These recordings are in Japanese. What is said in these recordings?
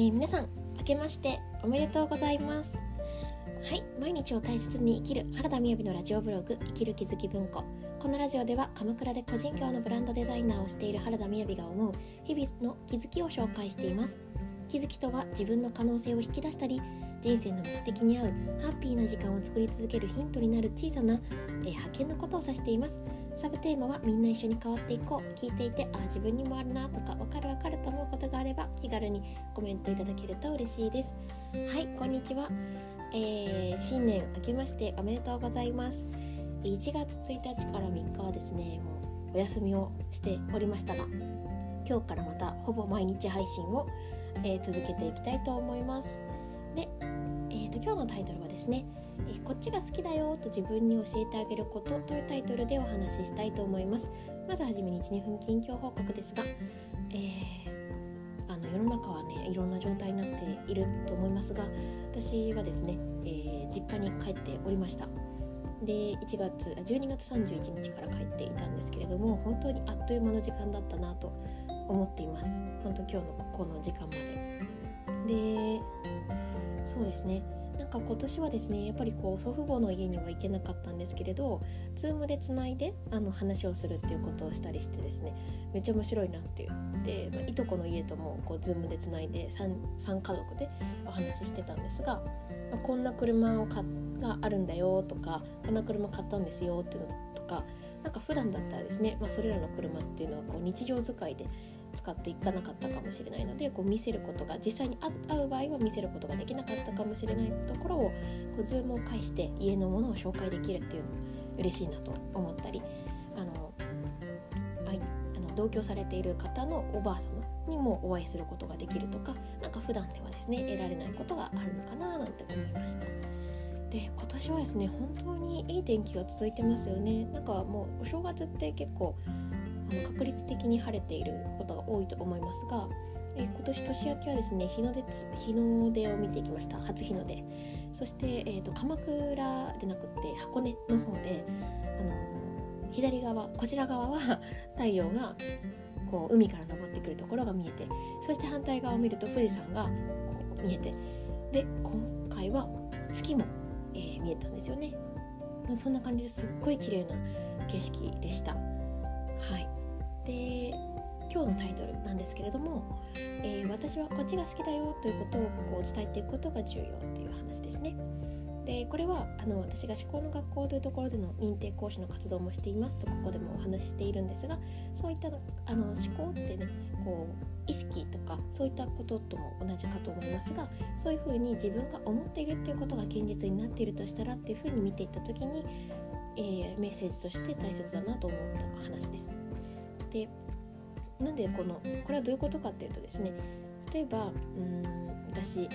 えー、皆さん明けましておめでとうございます。はい毎日を大切に生きる原田みやびのラジオブログ生きる気づき文庫。このラジオでは鎌倉で個人業のブランドデザイナーをしている原田みやびが思う日々の気づきを紹介しています。気づきとは自分の可能性を引き出したり人生の目的に合うハッピーな時間を作り続けるヒントになる小さな、えー、派遣のことを指しています。サブテーマはみんな一緒に変わっていこう。聞いていてあ自分にもあるなとかわかるわかると思うことがあれば気軽にコメントいただけると嬉しいです。はいこんにちは、えー、新年明けましておめでとうございます。1月1日から3日はですねもうお休みをしておりましたが今日からまたほぼ毎日配信を、えー、続けていきたいと思います。で、えーと、今日のタイトルはですねえこっちが好きだよと自分に教えてあげることというタイトルでお話ししたいと思います。まずはじめに12分近況報告ですが、えー、あの世の中はねいろんな状態になっていると思いますが私はですね、えー、実家に帰っておりました。で1月12月31日から帰っていたんですけれども本当にあっという間の時間だったなと思っています。本当今日のここの時間まで。でそうですね。なんか今年はですねやっぱりこう祖父母の家には行けなかったんですけれど Zoom でつないであの話をするっていうことをしたりしてですねめっちゃ面白いなっていう。で、まあ、いとこの家ともこう Zoom でつないで 3, 3家族でお話ししてたんですが、まあ、こんな車をかがあるんだよとかこんな車買ったんですよっていうのとかなんか普段だったらですね、まあ、それらの車っていうのはこう日常使いで使っていかなかったかもしれないのでこう見せることが実際に会う場合は見せることができなかったかもしれないところをこう Zoom を介して家のものを紹介できるっていうの嬉しいなと思ったりあのあの同居されている方のおばあ様にもお会いすることができるとか何か普段ではですね得られないことがあるのかななんて思いました。で今年はですね本当にいい天気が続いてますよねなんかもうお正月って結構あの確率的に晴れていることが多いと思いますが、え今年年明けはですね日の出日の出を見ていきました。初日の出。そして、えーと、鎌倉じゃなくて箱根の方で、あの左側こちら側は 太陽がこう海から昇ってくるところが見えてそして反対側を見ると富士山がこう見えて。で今回は月も、えー、見えたんですよね。そんな感じですっごい綺麗な景色でした。はい。で今日のタイトルなんですけれども、えー、私はこっちが好きだよということをこう伝えていくことが重要っていう話ですね。でこれはあの私が思考の学校というところでの認定講師の活動もしていますとここでもお話ししているんですがそういったあの思考ってねこう意識とかそういったこととも同じかと思いますがそういうふうに自分が思っているっていうことが現実になっているとしたらっていうふうに見ていった時に、えー、メッセージとして大切だなと思った話です。でなんでこのこれはどういうことかっていうとですね例えばうん私もっ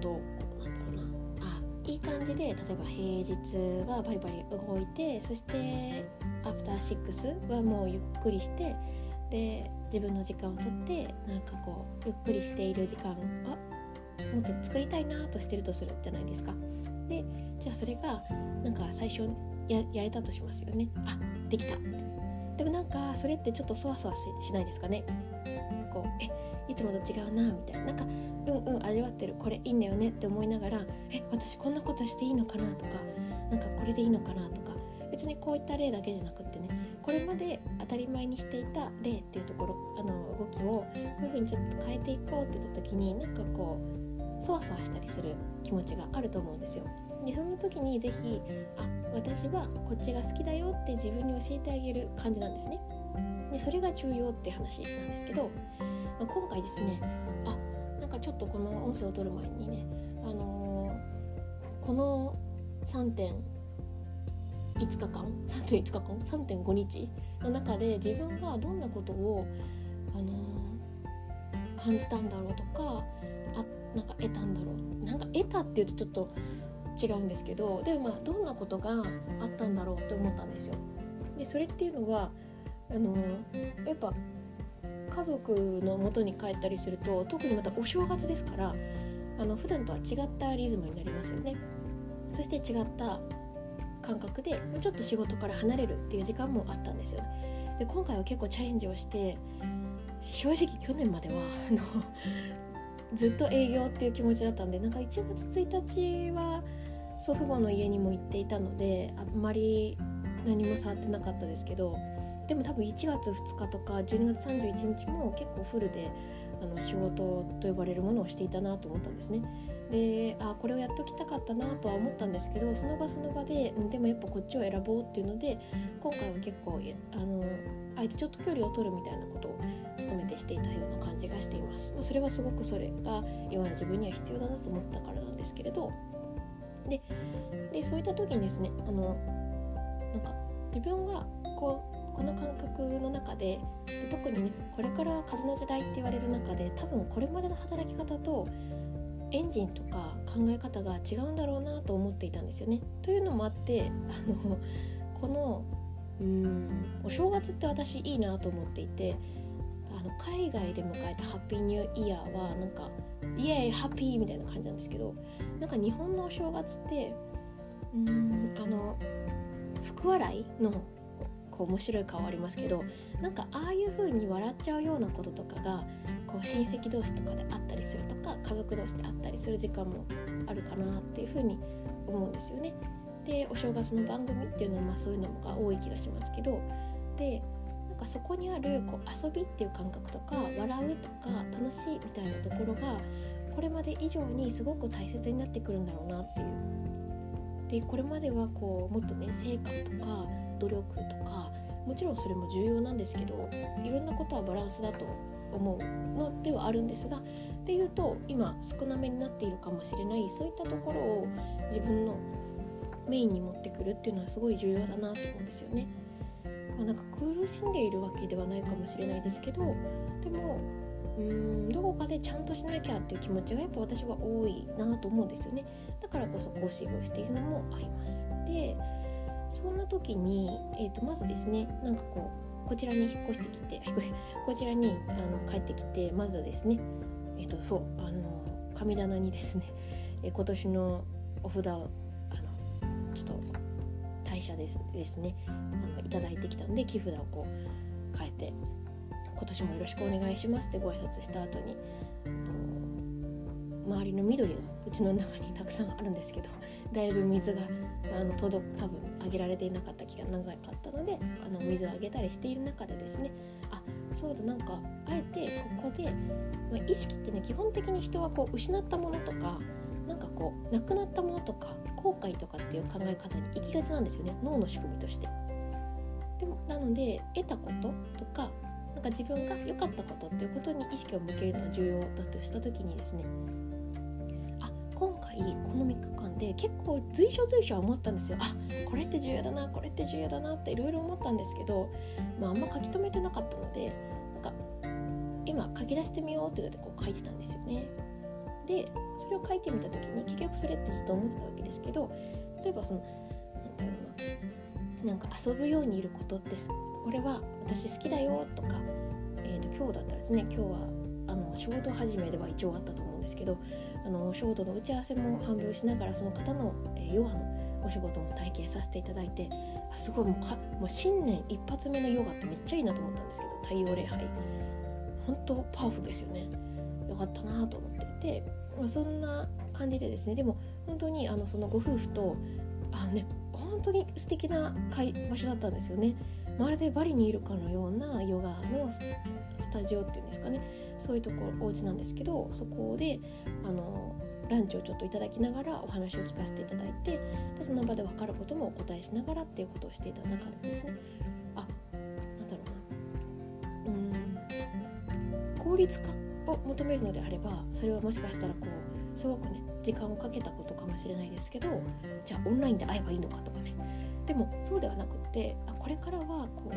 とこうなんだろうなあいい感じで例えば平日はバリバリ動いてそしてアフターシックスはもうゆっくりしてで自分の時間をとってなんかこうゆっくりしている時間はもっと作りたいなとしてるとするじゃないですか。でじゃあそれがなんか最初ややれたとしますよね。あできたでもなんかそれってちょっとそわそわしないですかね？こうえいつもと違うなみたいな。なんかうんうん味わってるこれいいんだよねって思いながらえ私こんなことしていいのかなとかなんかこれでいいのかなとか。別にこういった例だけじゃなくってねこれまで当たり前にしていた例っていうところあの動きをこういうふうにちょっと変えていこうって言った時になんかこうそわそわしたりする気持ちがあると思うんですよ。でその時に是非あ私はこっちが好きだよって自分に教えてあげる感じなんですね。でそれが重要って話なんですけど、まあ、今回ですねあなんかちょっとこの音声を取る前にね、あのー、この3点5日間3.5日間3.5日の中で自分がどんなことを、あのー、感じたんだろうとかあなんか得たんだろうなんか得たっていうとちょっと違うんですけどでもまあどんなことがあったんだろうって思ったんですよ。でそれっていうのはあのやっぱ家族の元に帰ったりすると特にまたお正月ですからあの普段とは違ったリズムになりますよね。そして違った感覚でちょっと仕事から離れるっていう時間もあったんですよ。ねで今回は結構チャレンジをして正直去年まではあのずっと営業っていう気持ちだったんでなんか1月1日は祖父母の家にも行っていたのであんまり何も触ってなかったですけどでも多分1月2日とか12月31日も結構フルであの仕事と呼ばれるものをしていたなと思ったんですね。であこれをやっときたかったなとは思ったんですけどその場その場で、うん、でもやっぱこっちを選ぼうっていうので今回は結構あのあえてちょっと距離を取るみたいなことを努めてしていたような感じがしています。それはすごくそれが今の自分には必要だなと思ったからなんですけれどででそういった時にですねあのなんか自分がこうこの感覚の中でで特にねこれから風の時代って言われる中で多分これまでの働き方とエンジンとか考え方が違うんだろうなと思っていたんですよね。というのもあってあのこのうんお正月って私いいなと思っていての海外で迎えたハッピーニューイヤーはなんかイエーイハッピーみたいな感じなんですけどなんか日本のお正月ってうんあの福笑いのこう面白い顔ありますけどなんかああいう風に笑っちゃうようなこととかがこう親戚同士とかであったりするとか家族同士であったりする時間もあるかなっていう風に思うんですよね。でお正月の番組っていうのはまあそういうのが多い気がしますけどでなんかそこにあるこう遊びっていう感覚とか笑うとか楽しいみたいなところがこれまで以上にすごく大切になってくるんだろうなっていう。でこれまではこうもっとね成果とか努力とかもちろんそれも重要なんですけどいろんなことはバランスだと思うのではあるんですがっていうと今少なめになっているかもしれないそういったところを自分のメインに持ってくるっていうのはすごい重要だなと思うんですよね。まあ、なんか苦しんでいるわけではないかもしれないですけどでもうんどこかでちゃんとしなきゃっていう気持ちがやっぱ私は多いなと思うんですよね。だからこそ講師業しているのもあります。でそんな時に、えー、とまずですねなんかこうこちらに引っ越してきて こちらにあの帰ってきてまずですねえっ、ー、とそうあの神棚にですね、えー、今年のお札をあのちょっと代謝ですですね。あのいただいてきたんで木札をこう変えて今年もよろしくお願いしますってご挨拶した後に周りの緑がうちの中にたくさんあるんですけどだいぶ水があの届く多分あげられていなかった期間長かったのであの水をあげたりしている中でですねあそうだなんかあえてここで、まあ、意識ってね基本的に人はこう失ったものとかなんかこうなくなったものとか後悔とかっていう考え方に行きがちなんですよね脳の仕組みとして。でもなので得たこととかなんか自分が良かったことっていうことに意識を向けるのは重要だとした時にですねあ今回この3日間で結構随所随所は思ったんですよあこれって重要だなこれって重要だなっていろいろ思ったんですけど、まあ、あんま書き留めてなかったのでなんか今書き出してみようって言ってこう書いてたんですよね。でそれを書いてみた時に結局それってずっと思ってたわけですけど例えばその何て言うのなんか遊ぶようにいることってこれは私好きだよとか、えーと、今日だったらですね今日はあの仕事始めでは一応あったと思うんですけどあの仕事の打ち合わせも半分しながらその方の、えー、ヨガのお仕事も体験させていただいてあすごいもうかもう新年一発目のヨガってめっちゃいいなと思ったんですけど太陽礼拝。本当パワフルですよね。よかったなと思って。て、まあ、そんな感じでですね。でも本当にあのそのご夫婦とあのね本当に素敵な場所だったんですよね。まるでバリにいるかのようなヨガのスタジオっていうんですかね。そういうところお家なんですけどそこであのランチをちょっといただきながらお話を聞かせていただいてでその場で分かることもお答えしながらっていうことをしていた中でですね。あなんだろうな。うん効率化を求めるのであればそれはもしかしたらこうすごくね時間をかけたことかもしれないですけどじゃあオンラインで会えばいいのかとかねでもそうではなくってあこれからはこう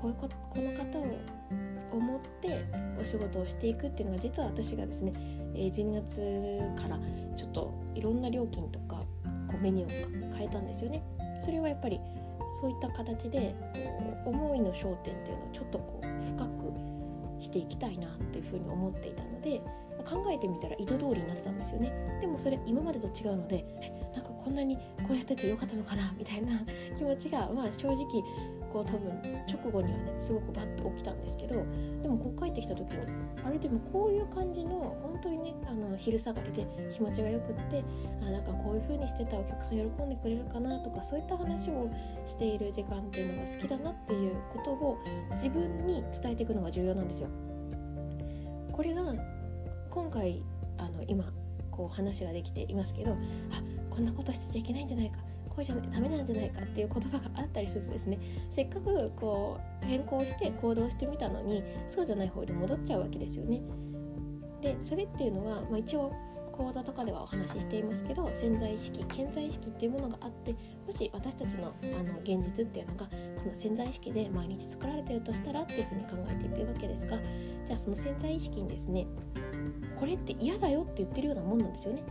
こういうここの方を思ってお仕事をしていくっていうのが実は私がですね12月からちょっといろんな料金とかこうメニューを変えたんですよね。それはやっぱりそういった形でこう思いの焦点っていうのをちょっとこう深くしていきたいなっていうふうに思っていたので考えてみたら意図通りになってたんですよね。でもそれ今までと違うのでんかこんなにこうやっててよかったのかなみたいな 気持ちがまあ正直こう多分直後にはねすごくバッと起きたんですけどでもこう帰ってきた時にあれでもこういう感じの本当にねあの昼下がりで気持ちがよくってあなんかこういう風にしてたお客さん喜んでくれるかなとかそういった話をしている時間っていうのが好きだなっていうことを自分に伝えていくのが重要なんですよ。これが今回あの今こう話ができていますけどあこんなことしちゃいけないんじゃないかこれじゃダメなんじゃないかっていう言葉があったりするとですねせっかくこう変更して行動してみたのにそうじゃない方に戻っちゃうわけですよね。でそれっていうのは、まあ、一応講座とかではお話ししていますけど潜在意識潜在意識っていうものがあってもし私たちのあの現実っていうのがこの潜在意識で毎日作られてるとしたらっていうふうに考えていくわけですがじゃあその潜在意識にですねこれって嫌だよって言ってるようなもんなんですよね。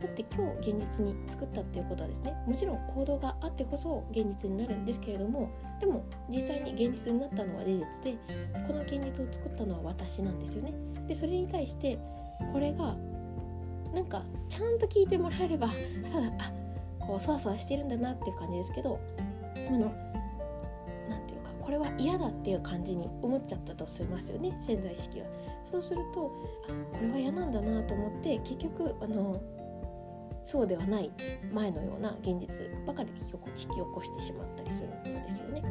だって今日現実に作ったっていうことはですねもちろん行動があってこそ現実になるんですけれどもでも実際に現実になったのは事実でこの現実を作ったのは私なんですよね。でそれに対してこれがなんかちゃんと聞いてもらえればただあこうそわそわしてるんだなっていう感じですけどあの何ていうかこれは嫌だっていう感じに思っちゃったとしますよね潜在意識がそうするとあこれは嫌なんだなと思って結局あのそうではない前のような現実ばかり引き起こしてしまったりするんですよね。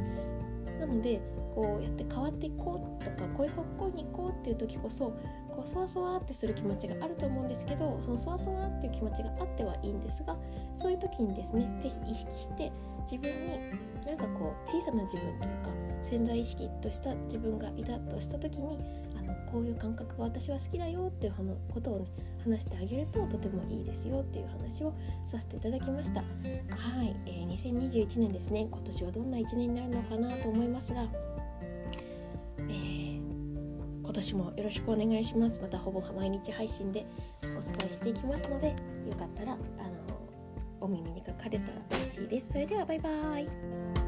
なのでこうやって変わっていこうとかこういう方向に行こうっていう時こそこうそわそわってする気持ちがあると思うんですけどそのそわそわっていう気持ちがあってはいいんですがそういう時にですね是非意識して自分になんかこう小さな自分というか潜在意識とした自分がいたとした時にこういう感覚が私は好きだよっていうことをね話してあげるととてもいいですよっていう話をさせていただきました。はい、えー、2021年ですね。今年はどんな1年になるのかなと思いますが、えー、今年もよろしくお願いします。またほぼ毎日配信でお伝えしていきますのでよかったらあのお耳にかかれたら嬉しいです。それではバイバーイ。